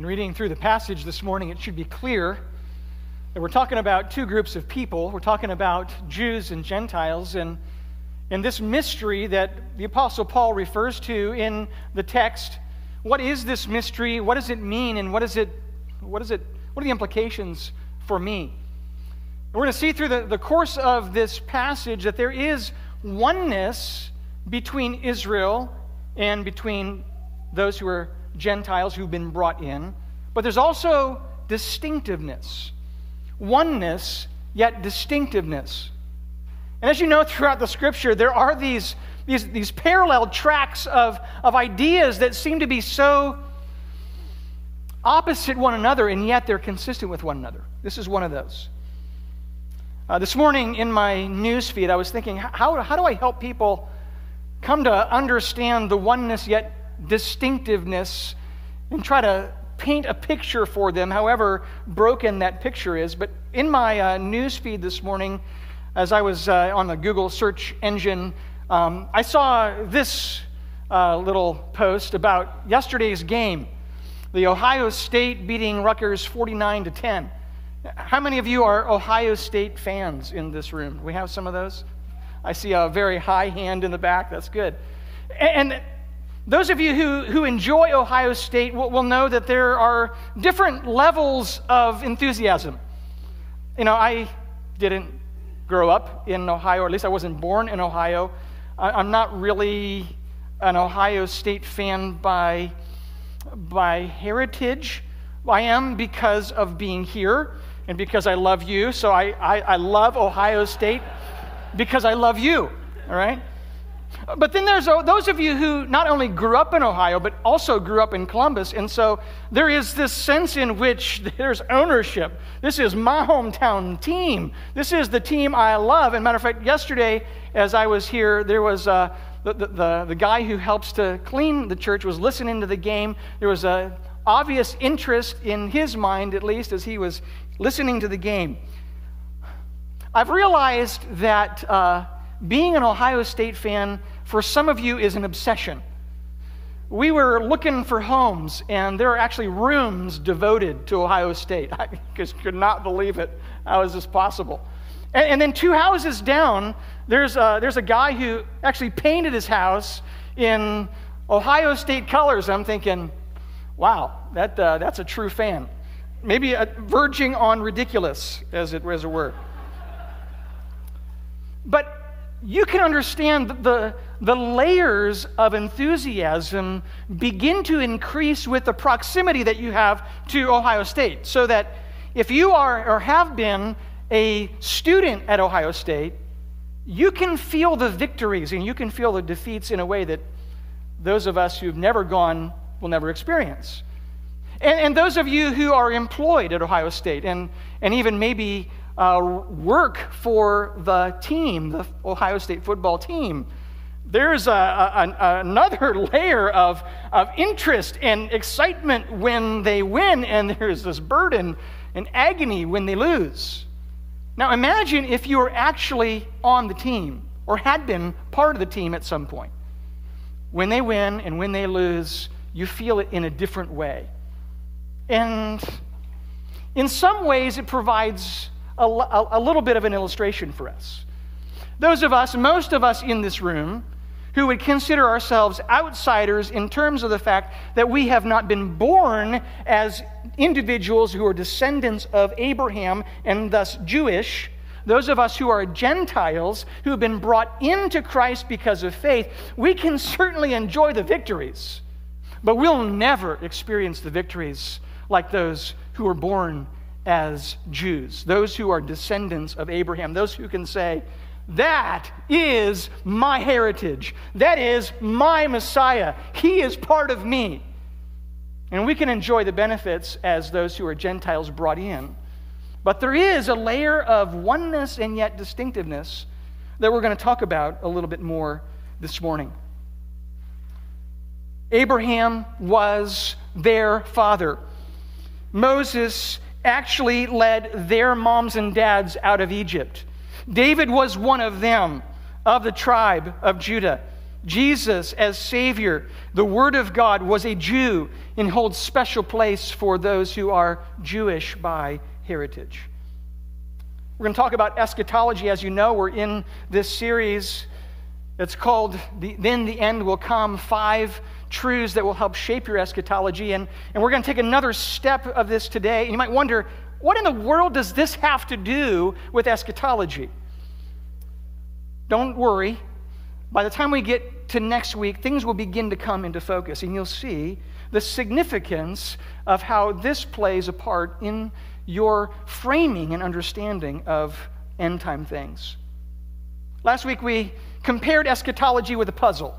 In reading through the passage this morning, it should be clear that we're talking about two groups of people. We're talking about Jews and Gentiles, and in this mystery that the Apostle Paul refers to in the text. What is this mystery? What does it mean? And what is it, what is it, what are the implications for me? We're going to see through the, the course of this passage that there is oneness between Israel and between those who are Gentiles who've been brought in, but there's also distinctiveness. Oneness, yet distinctiveness. And as you know throughout the scripture, there are these, these, these parallel tracks of, of ideas that seem to be so opposite one another, and yet they're consistent with one another. This is one of those. Uh, this morning in my news feed, I was thinking, how, how do I help people come to understand the oneness yet distinctiveness and try to paint a picture for them, however broken that picture is. But in my uh, news feed this morning, as I was uh, on the Google search engine, um, I saw this uh, little post about yesterday's game, the Ohio State beating Rutgers 49 to 10. How many of you are Ohio State fans in this room? We have some of those. I see a very high hand in the back. That's good. And those of you who, who enjoy Ohio State will, will know that there are different levels of enthusiasm. You know, I didn't grow up in Ohio, or at least I wasn't born in Ohio. I, I'm not really an Ohio State fan by, by heritage. I am because of being here and because I love you. So I, I, I love Ohio State because I love you, all right? But then there's those of you who not only grew up in Ohio, but also grew up in Columbus. And so there is this sense in which there's ownership. This is my hometown team. This is the team I love. And matter of fact, yesterday, as I was here, there was uh, the, the, the guy who helps to clean the church was listening to the game. There was a obvious interest in his mind, at least, as he was listening to the game. I've realized that uh, being an Ohio State fan for some of you is an obsession. We were looking for homes, and there are actually rooms devoted to Ohio State. I just could not believe it. How is this possible? And, and then two houses down, there's a, there's a guy who actually painted his house in Ohio State colors. I'm thinking, wow, that, uh, that's a true fan. Maybe a, verging on ridiculous, as it, as it were. But you can understand that the, the layers of enthusiasm begin to increase with the proximity that you have to Ohio State. So that if you are or have been a student at Ohio State, you can feel the victories and you can feel the defeats in a way that those of us who've never gone will never experience. And, and those of you who are employed at Ohio State and, and even maybe uh, work for the team, the Ohio State football team. There's a, a, another layer of, of interest and excitement when they win, and there's this burden and agony when they lose. Now, imagine if you were actually on the team or had been part of the team at some point. When they win and when they lose, you feel it in a different way. And in some ways, it provides a, a, a little bit of an illustration for us. Those of us, most of us in this room, who would consider ourselves outsiders in terms of the fact that we have not been born as individuals who are descendants of Abraham and thus Jewish, those of us who are Gentiles who have been brought into Christ because of faith, we can certainly enjoy the victories, but we'll never experience the victories like those who are born as Jews, those who are descendants of Abraham, those who can say, That is my heritage. That is my Messiah. He is part of me. And we can enjoy the benefits as those who are Gentiles brought in. But there is a layer of oneness and yet distinctiveness that we're going to talk about a little bit more this morning. Abraham was their father. Moses actually led their moms and dads out of Egypt. David was one of them, of the tribe of Judah. Jesus as Savior, the Word of God, was a Jew and holds special place for those who are Jewish by heritage. We're going to talk about eschatology. As you know, we're in this series. It's called the, Then the End Will Come Five Truths That Will Help Shape Your Eschatology. And, and we're going to take another step of this today. And you might wonder, what in the world does this have to do with eschatology? Don't worry, by the time we get to next week, things will begin to come into focus, and you'll see the significance of how this plays a part in your framing and understanding of end time things. Last week, we compared eschatology with a puzzle,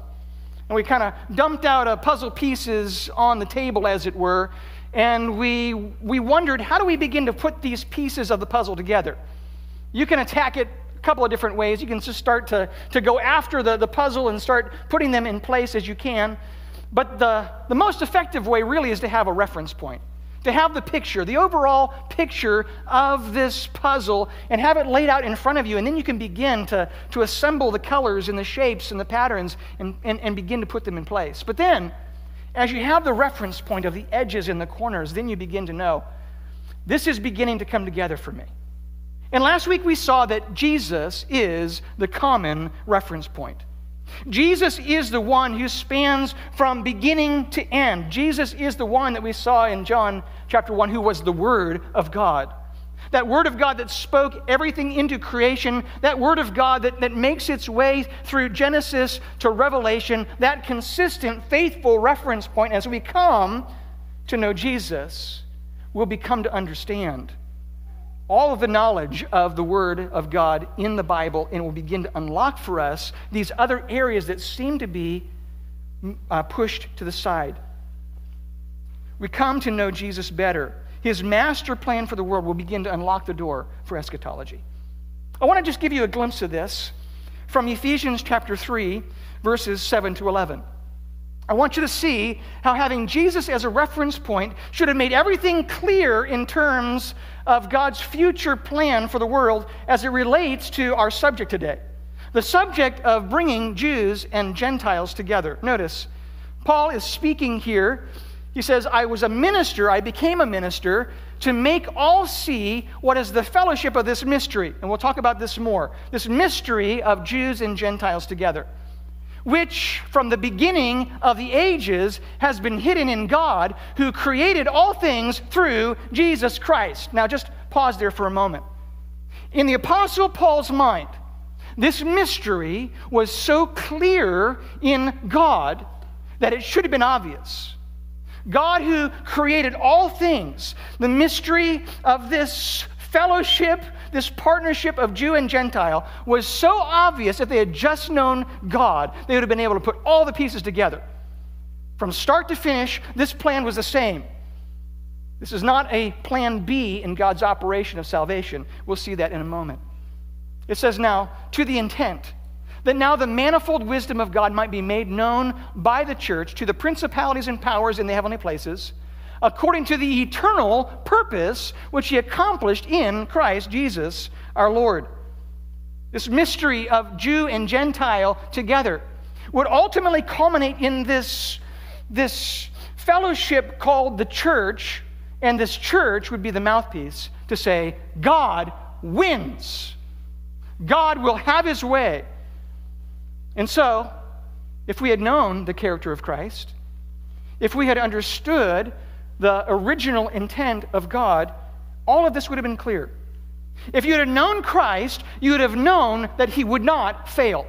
and we kind of dumped out a puzzle pieces on the table, as it were, and we, we wondered how do we begin to put these pieces of the puzzle together? You can attack it a couple of different ways. You can just start to, to go after the, the puzzle and start putting them in place as you can. But the, the most effective way really is to have a reference point, to have the picture, the overall picture of this puzzle, and have it laid out in front of you. And then you can begin to, to assemble the colors and the shapes and the patterns and, and, and begin to put them in place. But then, as you have the reference point of the edges and the corners, then you begin to know this is beginning to come together for me. And last week we saw that Jesus is the common reference point. Jesus is the one who spans from beginning to end. Jesus is the one that we saw in John chapter 1 who was the Word of God. That Word of God that spoke everything into creation, that Word of God that, that makes its way through Genesis to Revelation, that consistent, faithful reference point as we come to know Jesus, will become to understand all of the knowledge of the Word of God in the Bible and will begin to unlock for us these other areas that seem to be uh, pushed to the side. We come to know Jesus better. His master plan for the world will begin to unlock the door for eschatology. I want to just give you a glimpse of this from Ephesians chapter 3, verses 7 to 11. I want you to see how having Jesus as a reference point should have made everything clear in terms of God's future plan for the world as it relates to our subject today. The subject of bringing Jews and Gentiles together. Notice, Paul is speaking here. He says, I was a minister, I became a minister to make all see what is the fellowship of this mystery. And we'll talk about this more. This mystery of Jews and Gentiles together which from the beginning of the ages has been hidden in God, who created all things through Jesus Christ. Now, just pause there for a moment. In the Apostle Paul's mind, this mystery was so clear in God that it should have been obvious. God, who created all things, the mystery of this fellowship this partnership of Jew and Gentile was so obvious if they had just known God, they would have been able to put all the pieces together. From start to finish, this plan was the same. This is not a plan B in God's operation of salvation. We'll see that in a moment. It says now, to the intent that now the manifold wisdom of God might be made known by the church to the principalities and powers in the heavenly places according to the eternal purpose which he accomplished in Christ Jesus our Lord. This mystery of Jew and Gentile together would ultimately culminate in this, this fellowship called the church, and this church would be the mouthpiece to say, God wins. God will have his way. And so, if we had known the character of Christ, if we had understood the original intent of God, all of this would have been clear. If you had known Christ, you would have known that he would not fail.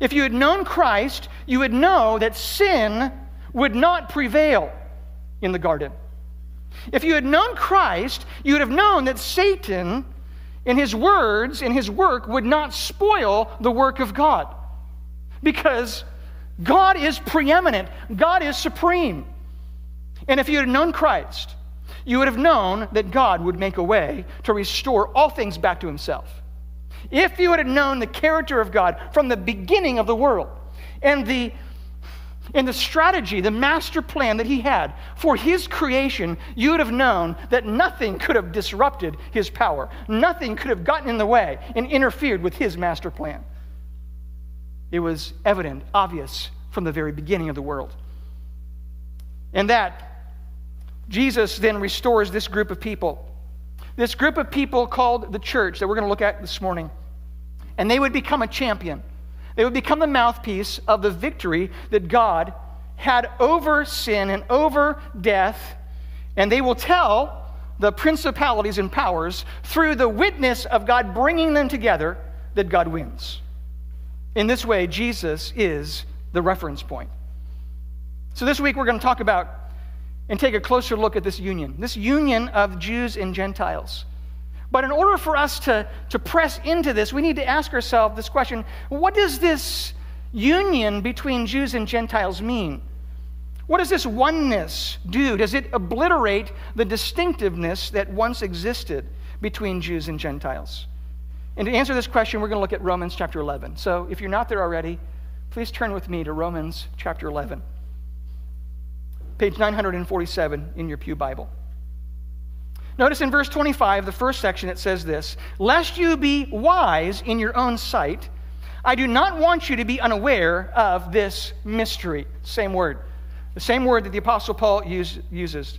If you had known Christ, you would know that sin would not prevail in the garden. If you had known Christ, you would have known that Satan, in his words, in his work, would not spoil the work of God. Because God is preeminent, God is supreme. And if you had known Christ, you would have known that God would make a way to restore all things back to himself. If you had known the character of God from the beginning of the world and the and the strategy, the master plan that he had for his creation, you would have known that nothing could have disrupted his power. Nothing could have gotten in the way and interfered with his master plan. It was evident, obvious from the very beginning of the world. And that Jesus then restores this group of people. This group of people called the church that we're going to look at this morning. And they would become a champion. They would become the mouthpiece of the victory that God had over sin and over death. And they will tell the principalities and powers through the witness of God bringing them together that God wins. In this way, Jesus is the reference point. So this week we're going to talk about and take a closer look at this union, this union of Jews and Gentiles. But in order for us to, to press into this, we need to ask ourselves this question what does this union between Jews and Gentiles mean? What does this oneness do? Does it obliterate the distinctiveness that once existed between Jews and Gentiles? And to answer this question, we're going to look at Romans chapter 11. So if you're not there already, please turn with me to Romans chapter 11, page 947 in your Pew Bible. Notice in verse 25, the first section, it says this Lest you be wise in your own sight, I do not want you to be unaware of this mystery. Same word. The same word that the Apostle Paul use, uses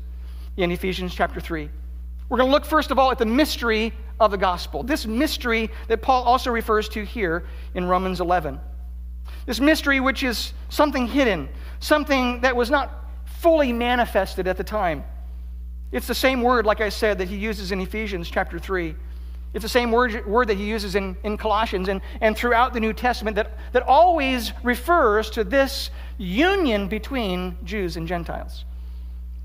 in Ephesians chapter 3. We're going to look first of all at the mystery of the gospel. This mystery that Paul also refers to here in Romans 11. This mystery, which is something hidden, something that was not fully manifested at the time. It's the same word, like I said, that he uses in Ephesians chapter 3. It's the same word, word that he uses in, in Colossians and, and throughout the New Testament that, that always refers to this union between Jews and Gentiles.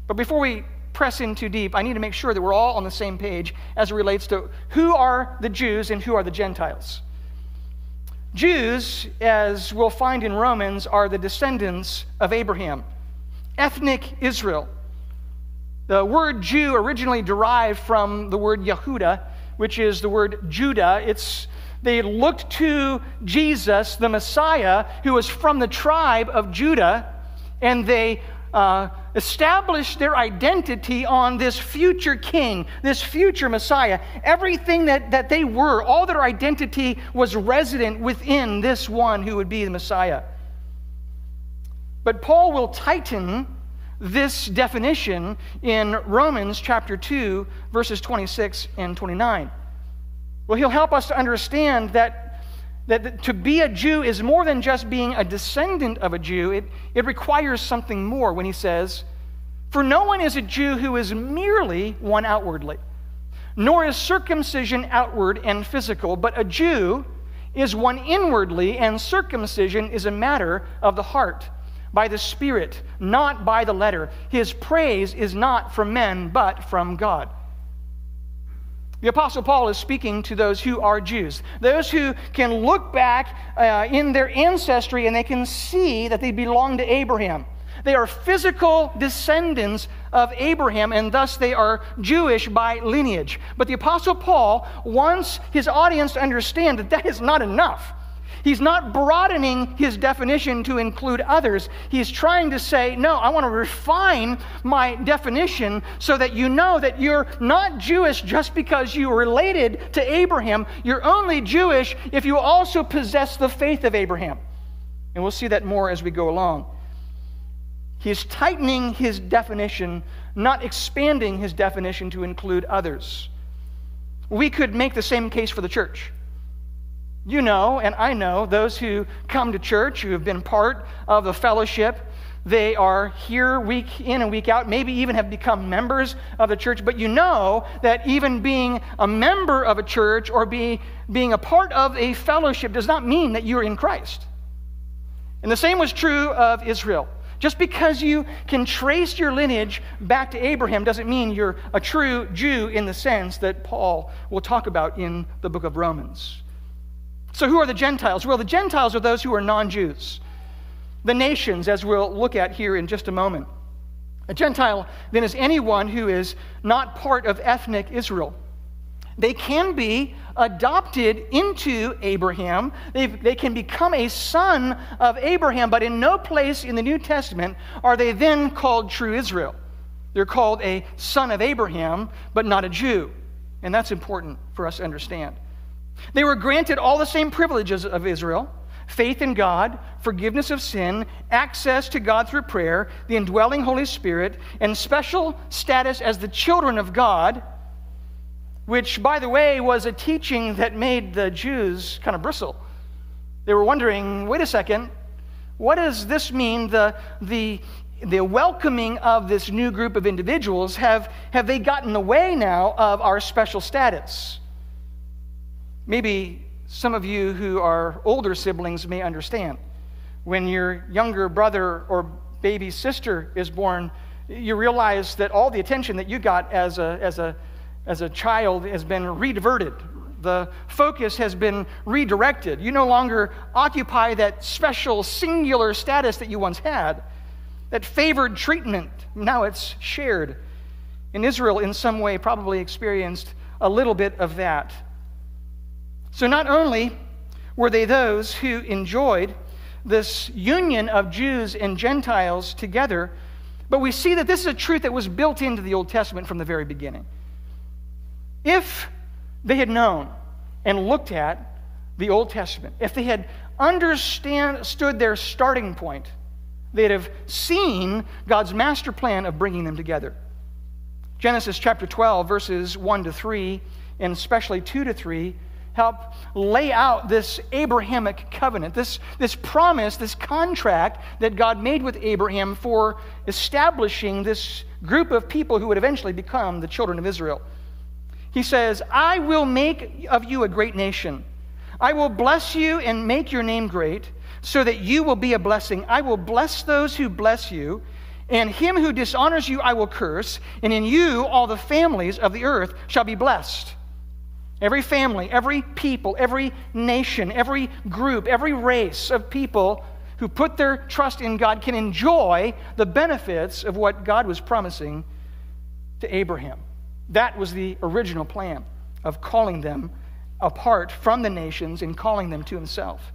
But before we press in too deep, I need to make sure that we're all on the same page as it relates to who are the Jews and who are the Gentiles. Jews, as we'll find in Romans, are the descendants of Abraham, ethnic Israel. The word Jew originally derived from the word Yehuda, which is the word Judah. It's they looked to Jesus, the Messiah, who was from the tribe of Judah, and they uh, established their identity on this future king, this future Messiah. Everything that, that they were, all their identity was resident within this one who would be the Messiah. But Paul will tighten this definition in Romans chapter 2, verses 26 and 29. Well, he'll help us to understand that, that to be a Jew is more than just being a descendant of a Jew, it, it requires something more when he says, For no one is a Jew who is merely one outwardly, nor is circumcision outward and physical, but a Jew is one inwardly, and circumcision is a matter of the heart, by the Spirit, not by the letter. His praise is not from men, but from God. The Apostle Paul is speaking to those who are Jews, those who can look back uh, in their ancestry and they can see that they belong to Abraham. They are physical descendants of Abraham, and thus they are Jewish by lineage. But the Apostle Paul wants his audience to understand that that is not enough. He's not broadening his definition to include others. He's trying to say, no, I want to refine my definition so that you know that you're not Jewish just because you are related to Abraham. You're only Jewish if you also possess the faith of Abraham. And we'll see that more as we go along. He's tightening his definition, not expanding his definition to include others. We could make the same case for the church. You know, and I know, those who come to church, who have been part of the fellowship, they are here week in and week out, maybe even have become members of the church, but you know that even being a member of a church or be, being a part of a fellowship does not mean that you're in Christ. And the same was true of Israel. Just because you can trace your lineage back to Abraham doesn't mean you're a true Jew in the sense that Paul will talk about in the book of Romans. So, who are the Gentiles? Well, the Gentiles are those who are non Jews. The nations, as we'll look at here in just a moment. A Gentile, then, is anyone who is not part of ethnic Israel. They can be adopted into Abraham. they they can become a son of Abraham, but in no place in the New Testament are they then called true Israel. They're called a son of Abraham, but not a Jew. And that's important for us to understand. They were granted all the same privileges of Israel faith in God, forgiveness of sin, access to God through prayer, the indwelling Holy Spirit, and special status as the children of God, which, by the way, was a teaching that made the Jews kind of bristle. They were wondering wait a second, what does this mean? The, the, the welcoming of this new group of individuals, have, have they gotten in the way now of our special status? Maybe some of you who are older siblings may understand. When your younger brother or baby sister is born, you realize that all the attention that you got as a, as a, as a child has been rediverted. The focus has been redirected. You no longer occupy that special, singular status that you once had, that favored treatment. Now it's shared. In Israel, in some way, probably experienced a little bit of that. So not only were they those who enjoyed this union of Jews and Gentiles together, but we see that this is a truth that was built into the Old Testament from the very beginning. If they had known and looked at the Old Testament, if they had understood their starting point, they'd have seen God's master plan of bringing them together. Genesis chapter 12, verses 1 to 3, and especially 2 to 3, help lay out this Abrahamic covenant, this, this promise, this contract that God made with Abraham for establishing this group of people who would eventually become the children of Israel. He says, I will make of you a great nation. I will bless you and make your name great, so that you will be a blessing. I will bless those who bless you, and him who dishonors you I will curse, and in you all the families of the earth shall be blessed. Every family, every people, every nation, every group, every race of people who put their trust in God can enjoy the benefits of what God was promising to Abraham. That was the original plan of calling them apart from the nations and calling them to himself.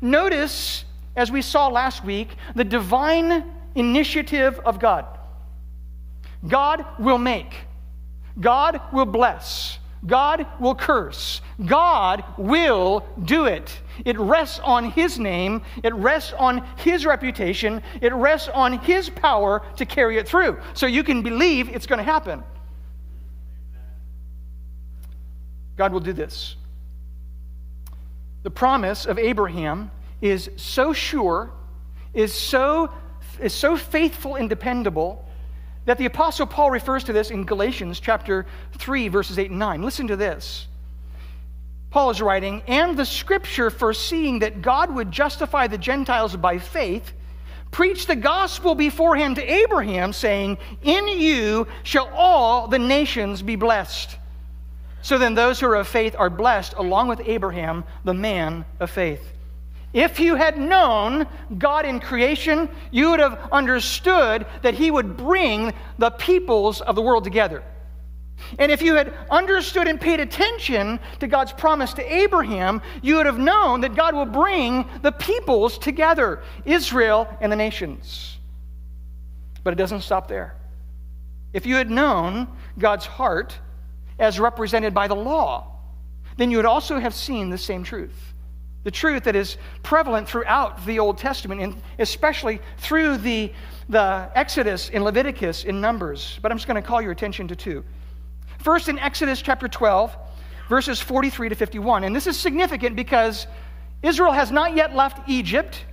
Notice, as we saw last week, the divine initiative of God. God will make, God will bless. God will curse. God will do it. It rests on His name, it rests on His reputation, it rests on His power to carry it through. So you can believe it's going to happen. God will do this. The promise of Abraham is so sure, is so, is so faithful and dependable that the Apostle Paul refers to this in Galatians chapter 3, verses 8 and 9. Listen to this. Paul is writing, and the scripture foreseeing that God would justify the Gentiles by faith, preached the gospel beforehand to Abraham, saying, In you shall all the nations be blessed. So then, those who are of faith are blessed along with Abraham, the man of faith. If you had known God in creation, you would have understood that He would bring the peoples of the world together. And if you had understood and paid attention to God's promise to Abraham, you would have known that God will bring the peoples together, Israel and the nations. But it doesn't stop there. If you had known God's heart as represented by the law, then you would also have seen the same truth the truth that is prevalent throughout the Old Testament, and especially through the, the Exodus in Leviticus in Numbers. But I'm just going to call your attention to two. First, in Exodus chapter 12, verses 43 to 51. And this is significant because Israel has not yet left Egypt.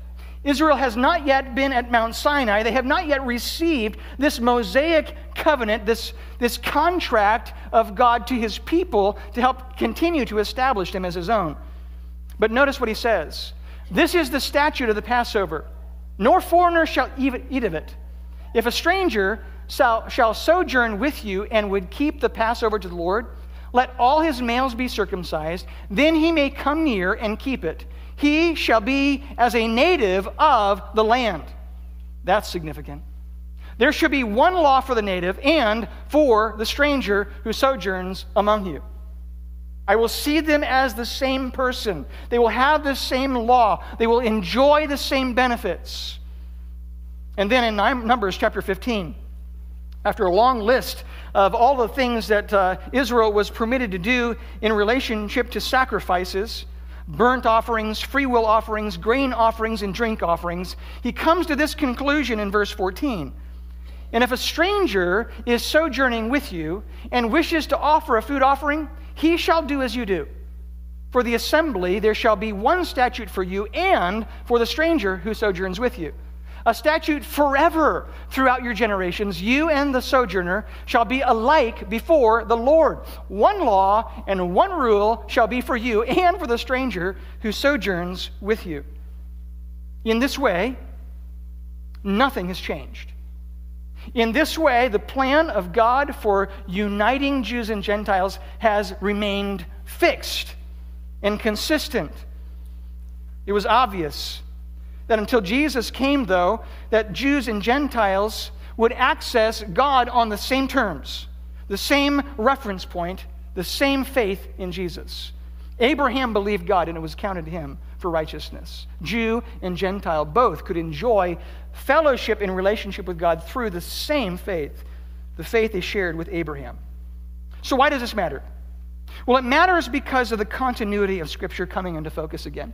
Israel has not yet been at Mount Sinai. They have not yet received this Mosaic covenant, this, this contract of God to his people to help continue to establish them as his own. But notice what he says This is the statute of the Passover. Nor foreigner shall eat of it. If a stranger shall, shall sojourn with you and would keep the Passover to the Lord, let all his males be circumcised, then he may come near and keep it. He shall be as a native of the land. That's significant. There should be one law for the native and for the stranger who sojourns among you. I will see them as the same person. They will have the same law. They will enjoy the same benefits. And then in Numbers chapter 15, after a long list of all the things that uh, Israel was permitted to do in relationship to sacrifices, burnt offerings, free will offerings, grain offerings, and drink offerings, he comes to this conclusion in verse 14. And if a stranger is sojourning with you and wishes to offer a food offering, he shall do as you do. For the assembly there shall be one statute for you and for the stranger who sojourns with you. A statute forever throughout your generations. You and the sojourner shall be alike before the Lord. One law and one rule shall be for you and for the stranger who sojourns with you. In this way, nothing has changed. In this way, the plan of God for uniting Jews and Gentiles has remained fixed and consistent. It was obvious that until Jesus came, though, that Jews and Gentiles would access God on the same terms, the same reference point, the same faith in Jesus. Abraham believed God, and it was counted to him for righteousness. Jew and Gentile both could enjoy fellowship in relationship with God through the same faith, the faith they shared with Abraham. So, why does this matter? Well, it matters because of the continuity of Scripture coming into focus again.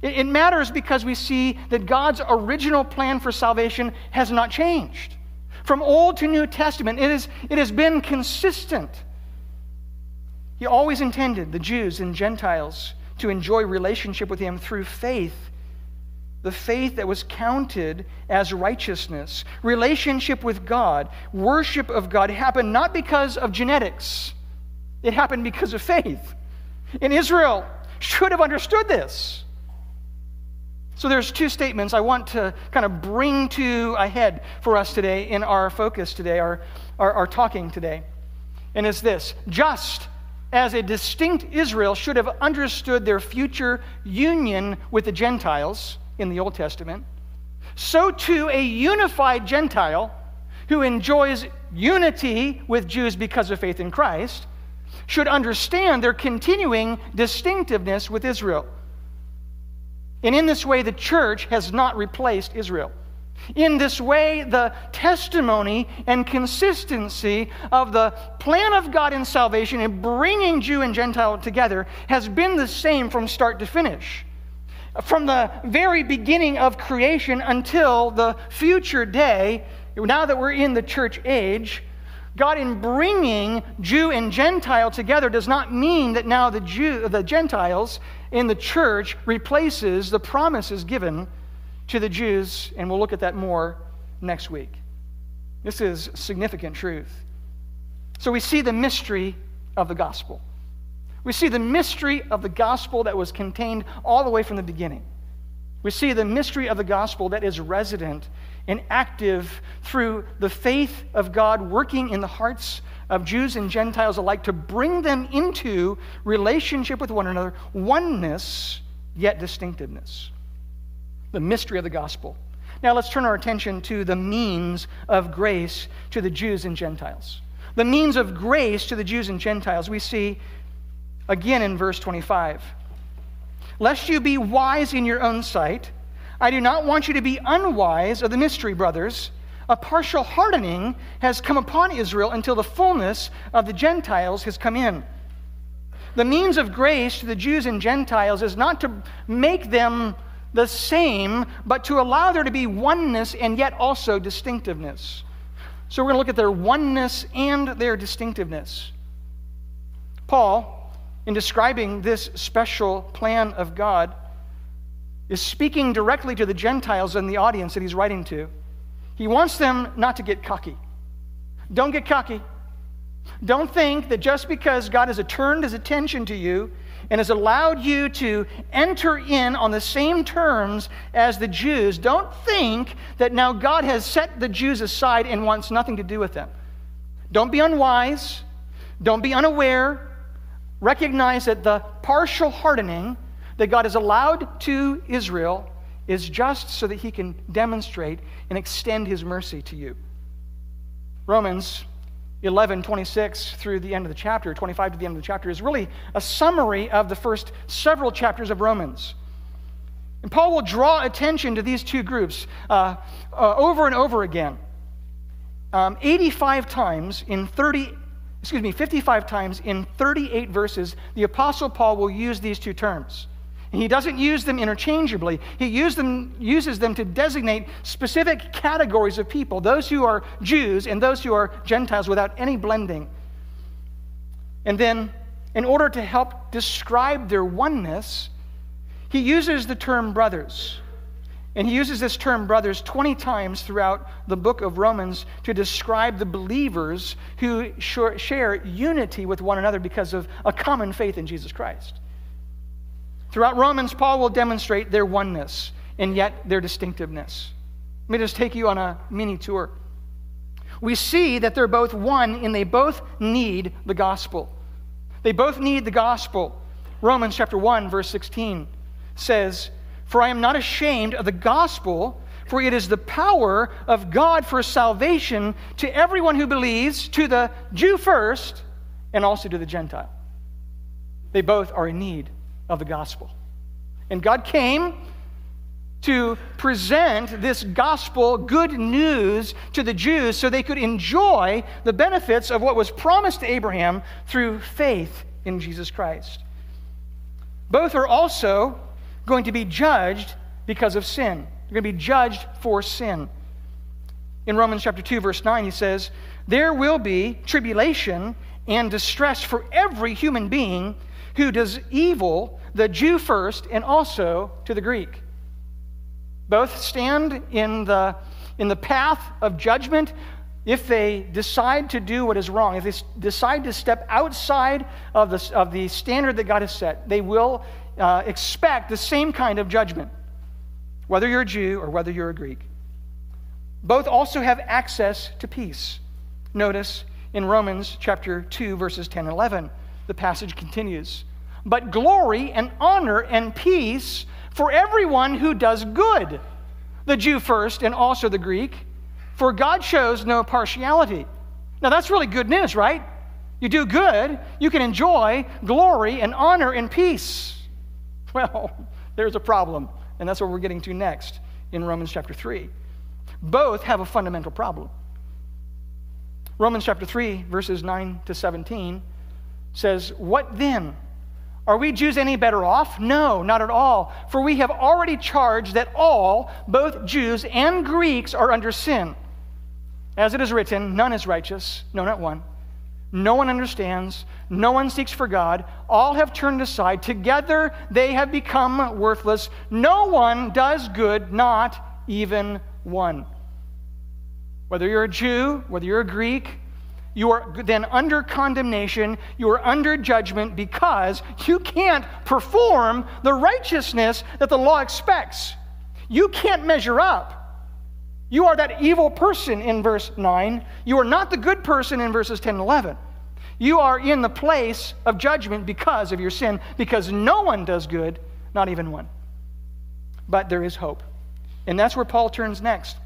It, it matters because we see that God's original plan for salvation has not changed. From Old to New Testament, it, is, it has been consistent. He always intended the Jews and Gentiles to enjoy relationship with Him through faith the faith that was counted as righteousness, relationship with God, worship of God happened not because of genetics, it happened because of faith. And Israel should have understood this. So there's two statements I want to kind of bring to a head for us today in our focus today, our, our, our talking today. And it's this just as a distinct Israel should have understood their future union with the Gentiles in the Old Testament, so too a unified Gentile who enjoys unity with Jews because of faith in Christ should understand their continuing distinctiveness with Israel. And in this way, the church has not replaced Israel. In this way, the testimony and consistency of the plan of God in salvation in bringing Jew and Gentile together has been the same from start to finish. From the very beginning of creation until the future day, now that we're in the church age, God, in bringing Jew and Gentile together, does not mean that now the, Jew, the Gentiles in the church replaces the promises given to the Jews, and we'll look at that more next week. This is significant truth. So we see the mystery of the gospel. We see the mystery of the gospel that was contained all the way from the beginning. We see the mystery of the gospel that is resident and active through the faith of God working in the hearts of Jews and Gentiles alike to bring them into relationship with one another, oneness, yet distinctiveness. The mystery of the gospel. Now let's turn our attention to the means of grace to the Jews and Gentiles. The means of grace to the Jews and Gentiles we see Again in verse 25. Lest you be wise in your own sight, I do not want you to be unwise of the mystery, brothers. A partial hardening has come upon Israel until the fullness of the Gentiles has come in. The means of grace to the Jews and Gentiles is not to make them the same, but to allow there to be oneness and yet also distinctiveness. So we're going to look at their oneness and their distinctiveness. Paul, in describing this special plan of God, is speaking directly to the Gentiles in the audience that he's writing to. He wants them not to get cocky. Don't get cocky. Don't think that just because God has turned his attention to you and has allowed you to enter in on the same terms as the Jews, don't think that now God has set the Jews aside and wants nothing to do with them. Don't be unwise. Don't be unaware recognize that the partial hardening that God has allowed to Israel is just so that he can demonstrate and extend his mercy to you. Romans 11, 26 through the end of the chapter, 25 to the end of the chapter, is really a summary of the first several chapters of Romans. And Paul will draw attention to these two groups uh, uh, over and over again. Um, 85 times in 30 excuse me, 55 times in 38 verses, the Apostle Paul will use these two terms. And he doesn't use them interchangeably. He use them, uses them to designate specific categories of people those who are Jews and those who are Gentiles without any blending. And then, in order to help describe their oneness, he uses the term brothers. And he uses this term brothers 20 times throughout the book of Romans to describe the believers who share unity with one another because of a common faith in Jesus Christ. Throughout Romans, Paul will demonstrate their oneness and yet their distinctiveness. Let me just take you on a mini tour. We see that they're both one and they both need the gospel. They both need the gospel. Romans chapter 1, verse 16 says, For I am not ashamed of the gospel, for it is the power of God for salvation to everyone who believes, to the Jew first, and also to the Gentile. They both are in need of the gospel. And God came to present this gospel, good news, to the Jews so they could enjoy the benefits of what was promised to Abraham through faith in Jesus Christ. Both are also going to be judged because of sin. They're going to be judged for sin. In Romans chapter 2 verse 9 he says, "There will be tribulation and distress for every human being who does evil, the Jew first and also to the Greek." Both stand in the in the path of judgment if they decide to do what is wrong, if they decide to step outside of the, of the standard that God has set, they will uh, expect the same kind of judgment, whether you're a Jew or whether you're a Greek. Both also have access to peace. Notice in Romans chapter 2, verses 10 and 11, the passage continues. But glory and honor and peace for everyone who does good, the Jew first and also the Greek, for God shows no partiality. Now that's really good news, right? You do good, you can enjoy glory and honor and peace. Well, there's a problem, and that's what we're getting to next in Romans chapter 3. Both have a fundamental problem. Romans chapter 3, verses 9 to 17 says, What then? Are we Jews any better off? No, not at all. For we have already charged that all, both Jews and Greeks, are under sin. As it is written, none is righteous, no, not one. No one understands. No one seeks for God. All have turned aside. Together they have become worthless. No one does good, not even one. Whether you're a Jew, whether you're a Greek, you are then under condemnation, you are under judgment because you can't perform the righteousness that the law expects. You can't measure up. You are that evil person in verse 9. You are not the good person in verses 10 and 11. You are in the place of judgment because of your sin, because no one does good, not even one. But there is hope. And that's where Paul turns next.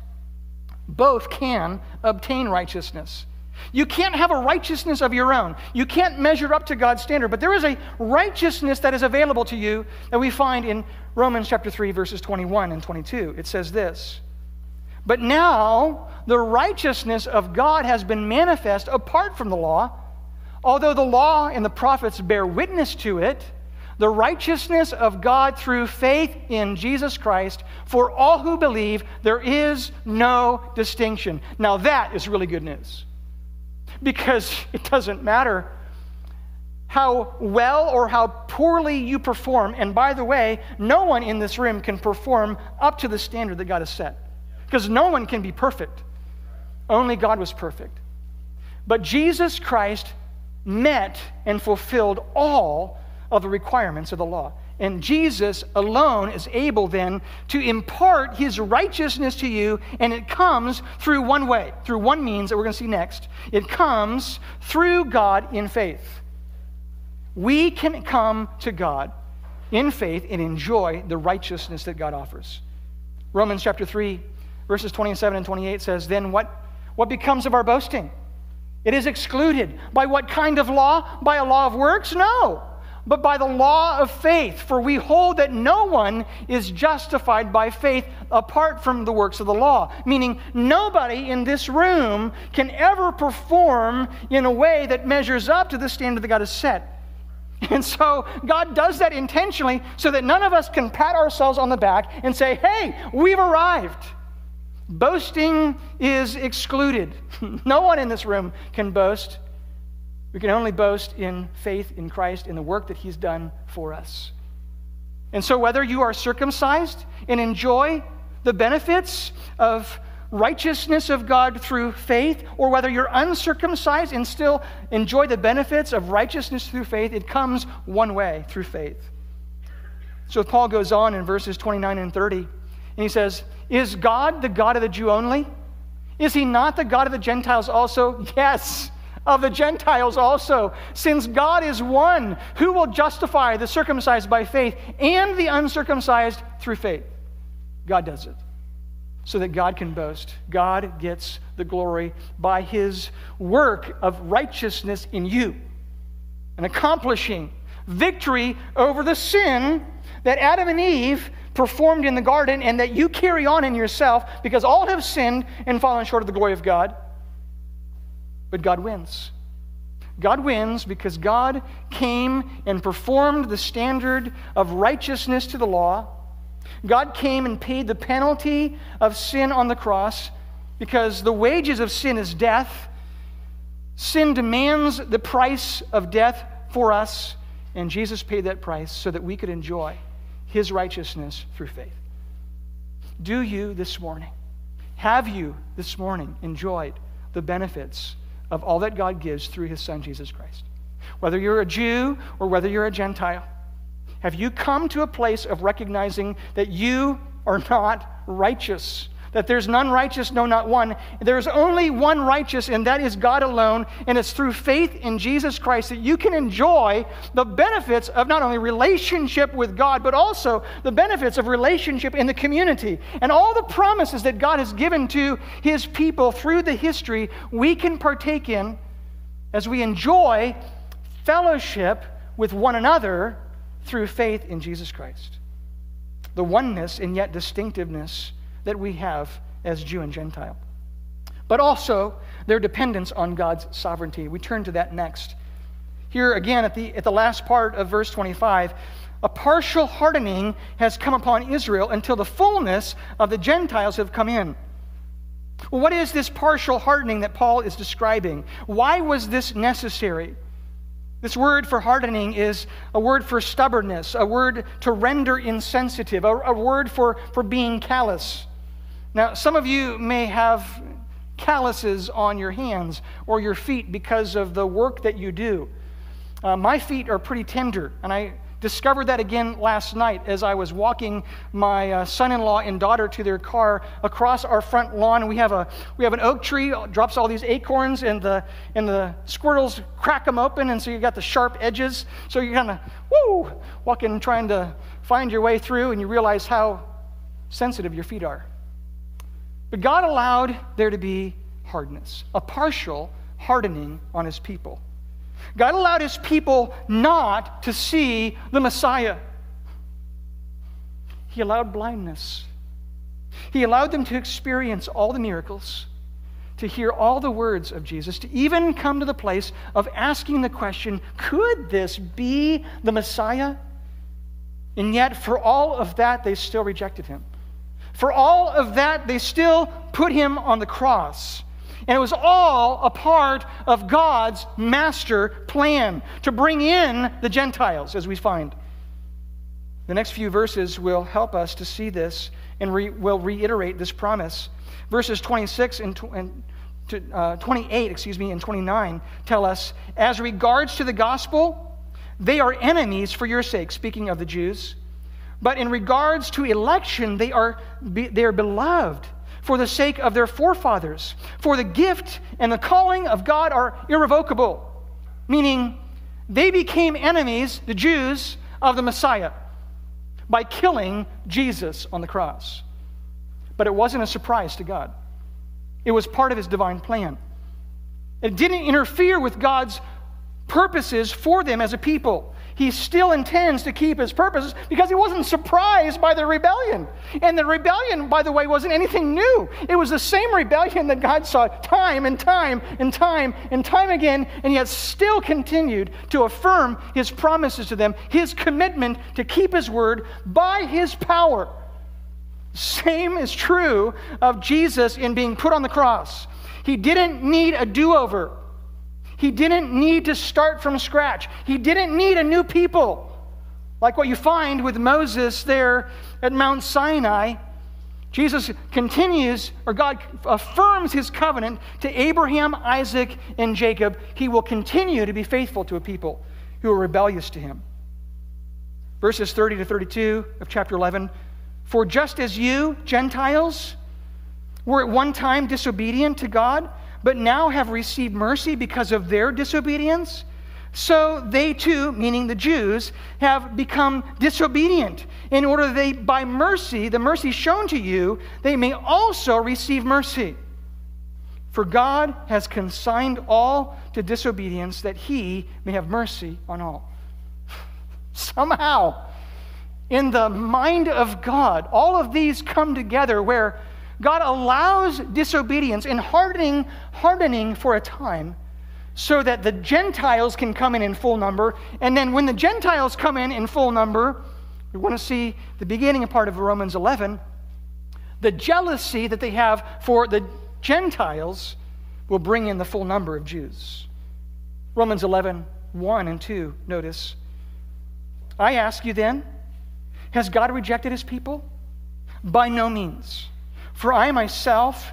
Both can obtain righteousness. You can't have a righteousness of your own. You can't measure up to God's standard, but there is a righteousness that is available to you that we find in Romans chapter 3 verses 21 and 22. It says this: "But now the righteousness of God has been manifest apart from the law, Although the law and the prophets bear witness to it, the righteousness of God through faith in Jesus Christ for all who believe, there is no distinction. Now, that is really good news because it doesn't matter how well or how poorly you perform. And by the way, no one in this room can perform up to the standard that God has set because no one can be perfect. Only God was perfect. But Jesus Christ met and fulfilled all of the requirements of the law. And Jesus alone is able then to impart his righteousness to you, and it comes through one way, through one means that we're going to see next. It comes through God in faith. We can come to God in faith and enjoy the righteousness that God offers. Romans chapter 3, verses 27 and 28 says, Then what, what becomes of our boasting? It is excluded. By what kind of law? By a law of works? No. But by the law of faith. For we hold that no one is justified by faith apart from the works of the law. Meaning, nobody in this room can ever perform in a way that measures up to the standard that God has set. And so God does that intentionally so that none of us can pat ourselves on the back and say, hey, we've arrived. Boasting is excluded. no one in this room can boast. We can only boast in faith in Christ, in the work that He's done for us. And so, whether you are circumcised and enjoy the benefits of righteousness of God through faith, or whether you're uncircumcised and still enjoy the benefits of righteousness through faith, it comes one way through faith. So Paul goes on in verses 29 and 30, and he says, Is God the God of the Jew only? Is he not the God of the Gentiles also? Yes, of the Gentiles also. Since God is one, who will justify the circumcised by faith and the uncircumcised through faith? God does it so that God can boast. God gets the glory by his work of righteousness in you and accomplishing victory over the sin that Adam and Eve performed in the garden and that you carry on in yourself because all have sinned and fallen short of the glory of God. But God wins. God wins because God came and performed the standard of righteousness to the law God came and paid the penalty of sin on the cross because the wages of sin is death. Sin demands the price of death for us, and Jesus paid that price so that we could enjoy his righteousness through faith. Do you this morning, have you this morning enjoyed the benefits of all that God gives through his Son, Jesus Christ? Whether you're a Jew or whether you're a Gentile, have you come to a place of recognizing that you are not righteous? That there's none righteous, no, not one. There's only one righteous, and that is God alone. And it's through faith in Jesus Christ that you can enjoy the benefits of not only relationship with God, but also the benefits of relationship in the community. And all the promises that God has given to his people through the history, we can partake in as we enjoy fellowship with one another through faith in Jesus Christ. The oneness and yet distinctiveness that we have as Jew and Gentile. But also their dependence on God's sovereignty. We turn to that next. Here again at the, at the last part of verse 25, a partial hardening has come upon Israel until the fullness of the Gentiles have come in. Well, what is this partial hardening that Paul is describing? Why was this necessary? This word for hardening is a word for stubbornness, a word to render insensitive, a, a, word for, for being callous. Now, some of you may have calluses on your hands or your feet because of the work that you do. Uh, my feet are pretty tender, and I Discovered that again last night as I was walking my uh, son-in-law and daughter to their car across our front lawn. We have a we have an oak tree drops all these acorns and the and the squirrels crack them open and so you got the sharp edges. So you're kind of woo walking trying to find your way through and you realize how sensitive your feet are. But God allowed there to be hardness, a partial hardening on his people. God allowed his people not to see the Messiah. He allowed blindness. He allowed them to experience all the miracles, to hear all the words of Jesus, to even come to the place of asking the question could this be the Messiah? And yet, for all of that, they still rejected him. For all of that, they still put him on the cross. And it was all a part of God's master plan to bring in the Gentiles, as we find. The next few verses will help us to see this and re- will reiterate this promise. Verses 26 and, tw- and to, uh, 28, excuse me, and 29 tell us, as regards to the gospel, they are enemies for your sake, speaking of the Jews. But in regards to election, they are, they are beloved for the sake of their forefathers. For the gift and the calling of God are irrevocable, meaning they became enemies, the Jews, of the Messiah by killing Jesus on the cross. But it wasn't a surprise to God, it was part of his divine plan. It didn't interfere with God's purposes for them as a people. He still intends to keep his purposes because he wasn't surprised by the rebellion. And the rebellion, by the way, wasn't anything new. It was the same rebellion that God saw time and time and time and time again, and yet still continued to affirm his promises to them, his commitment to keep his word by his power. Same is true of Jesus in being put on the cross. He didn't need a do over. He didn't need to start from scratch. He didn't need a new people, like what you find with Moses there at Mount Sinai. Jesus continues, or God affirms his covenant to Abraham, Isaac, and Jacob. He will continue to be faithful to a people who are rebellious to him. Verses 30 to 32 of chapter 11 For just as you, Gentiles, were at one time disobedient to God, but now have received mercy because of their disobedience, so they too, meaning the Jews, have become disobedient, in order that they, by mercy, the mercy shown to you, they may also receive mercy. For God has consigned all to disobedience that he may have mercy on all. Somehow, in the mind of God, all of these come together where God allows disobedience and hardening, hardening for a time so that the Gentiles can come in in full number. And then when the Gentiles come in in full number, we want to see the beginning part of Romans 11. The jealousy that they have for the Gentiles will bring in the full number of Jews. Romans 11, 1 and 2, notice. I ask you then, has God rejected his people? By no means. For I myself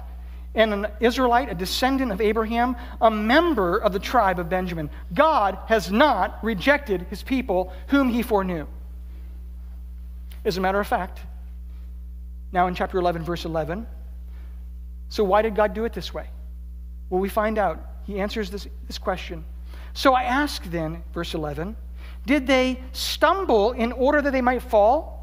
am an Israelite, a descendant of Abraham, a member of the tribe of Benjamin. God has not rejected his people whom he foreknew. As a matter of fact, now in chapter 11, verse 11, so why did God do it this way? Well, we find out. He answers this, this question. So I ask then, verse 11, did they stumble in order that they might fall?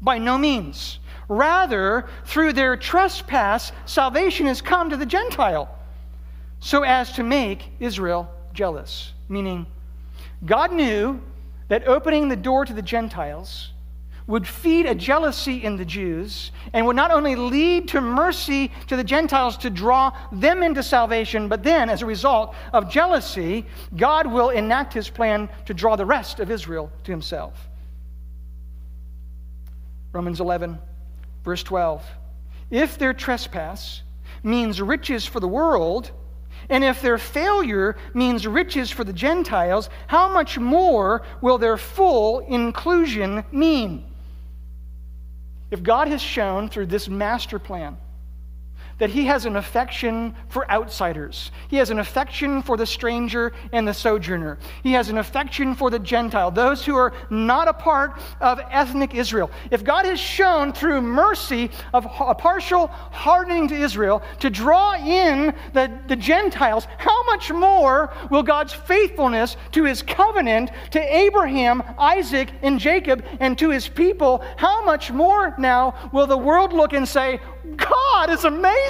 By no means. Rather, through their trespass, salvation has come to the Gentile, so as to make Israel jealous. Meaning, God knew that opening the door to the Gentiles would feed a jealousy in the Jews and would not only lead to mercy to the Gentiles to draw them into salvation, but then, as a result of jealousy, God will enact his plan to draw the rest of Israel to himself. Romans 11 Verse 12 If their trespass means riches for the world, and if their failure means riches for the Gentiles, how much more will their full inclusion mean? If God has shown through this master plan that he has an affection for outsiders. He has an affection for the stranger and the sojourner. He has an affection for the Gentile, those who are not a part of ethnic Israel. If God has shown through mercy of a partial hardening to Israel to draw in the, the Gentiles, how much more will God's faithfulness to his covenant to Abraham, Isaac, and Jacob and to his people, how much more now will the world look and say, God is amazing.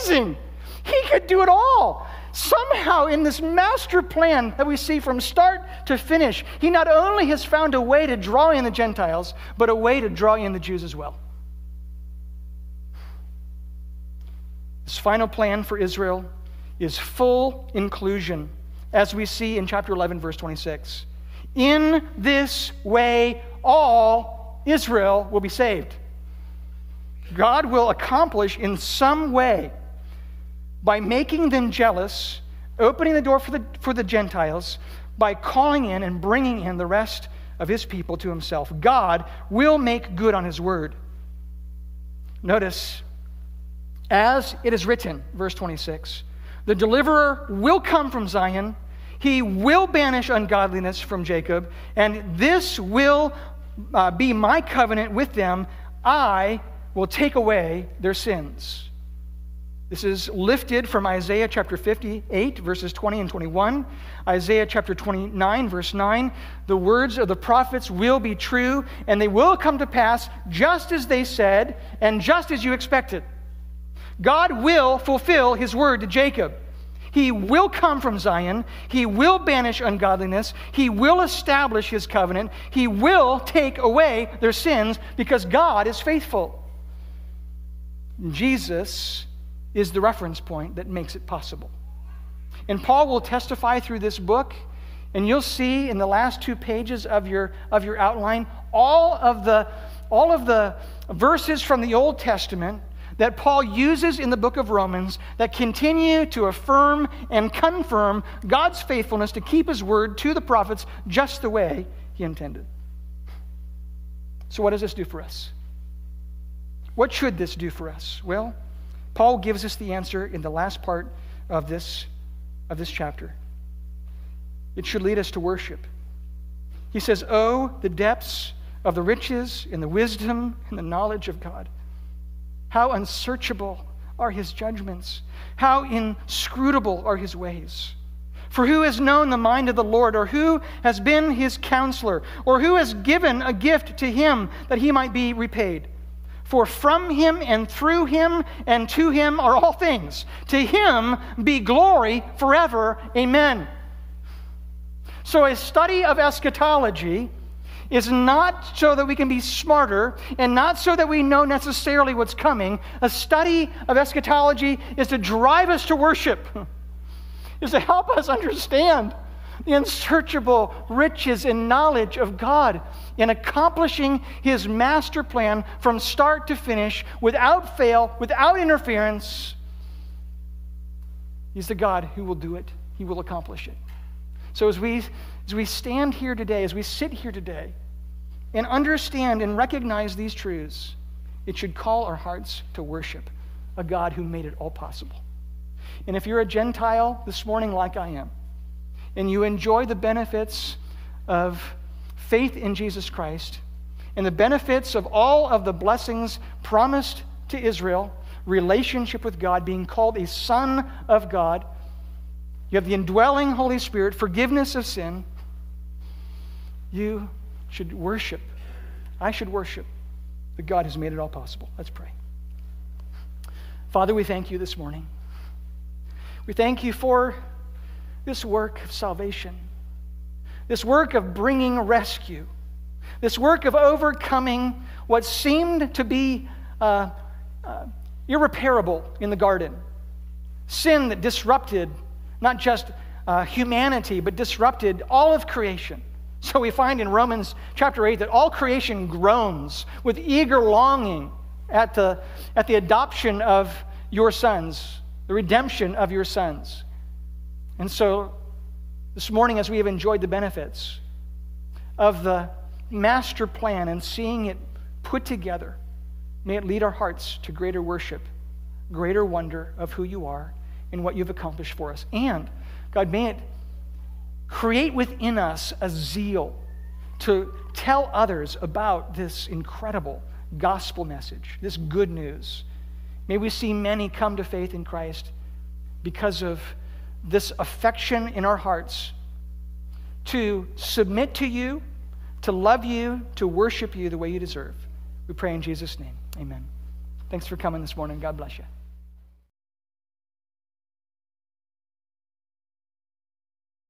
He could do it all. Somehow, in this master plan that we see from start to finish, he not only has found a way to draw in the Gentiles, but a way to draw in the Jews as well. His final plan for Israel is full inclusion, as we see in chapter 11, verse 26. In this way, all Israel will be saved. God will accomplish in some way by making them jealous, opening the door for the, for the Gentiles, by calling in and bringing in the rest of his people to himself. God will make good on his word. Notice, as it is written, verse 26, the deliverer will come from Zion. He will banish ungodliness from Jacob, and this will uh, be my covenant with them. I will take away their sins. This is lifted from Isaiah chapter 58, verses 20 and 21. Isaiah chapter 29, verse 9. The words of the prophets will be true, and they will come to pass just as they said, and just as you expected. God will fulfill his word to Jacob. He will come from Zion. He will banish ungodliness. He will establish his covenant. He will take away their sins because God is faithful. Jesus is the reference point that makes it possible. And Paul will testify through this book, and you'll see in the last two pages of your, of your outline all of, the, all of the verses from the Old Testament that Paul uses in the book of Romans that continue to affirm and confirm God's faithfulness to keep his word to the prophets just the way he intended. So, what does this do for us? What should this do for us? Well, Paul gives us the answer in the last part of this, of this chapter. It should lead us to worship. He says, Oh, the depths of the riches and the wisdom and the knowledge of God. How unsearchable are his judgments, how inscrutable are his ways. For who has known the mind of the Lord, or who has been his counselor, or who has given a gift to him that he might be repaid? For from him and through him and to him are all things. To him be glory forever. Amen. So, a study of eschatology is not so that we can be smarter and not so that we know necessarily what's coming. A study of eschatology is to drive us to worship, is to help us understand the unsearchable riches and knowledge of God in accomplishing his master plan from start to finish without fail, without interference. He's the God who will do it, he will accomplish it. So as we as we stand here today, as we sit here today, and understand and recognize these truths, it should call our hearts to worship a God who made it all possible. And if you're a Gentile this morning, like I am, and you enjoy the benefits of faith in Jesus Christ and the benefits of all of the blessings promised to Israel, relationship with God, being called a son of God, you have the indwelling Holy Spirit, forgiveness of sin, you should worship. I should worship the God who's made it all possible. Let's pray. Father, we thank you this morning. We thank you for this work of salvation, this work of bringing rescue, this work of overcoming what seemed to be uh, uh, irreparable in the garden sin that disrupted not just uh, humanity, but disrupted all of creation. So we find in Romans chapter 8 that all creation groans with eager longing at the, at the adoption of your sons, the redemption of your sons. And so, this morning, as we have enjoyed the benefits of the master plan and seeing it put together, may it lead our hearts to greater worship, greater wonder of who you are and what you've accomplished for us. And, God, may it create within us a zeal to tell others about this incredible gospel message, this good news. May we see many come to faith in Christ because of this affection in our hearts to submit to you, to love you, to worship you the way you deserve. We pray in Jesus' name. Amen. Thanks for coming this morning. God bless you.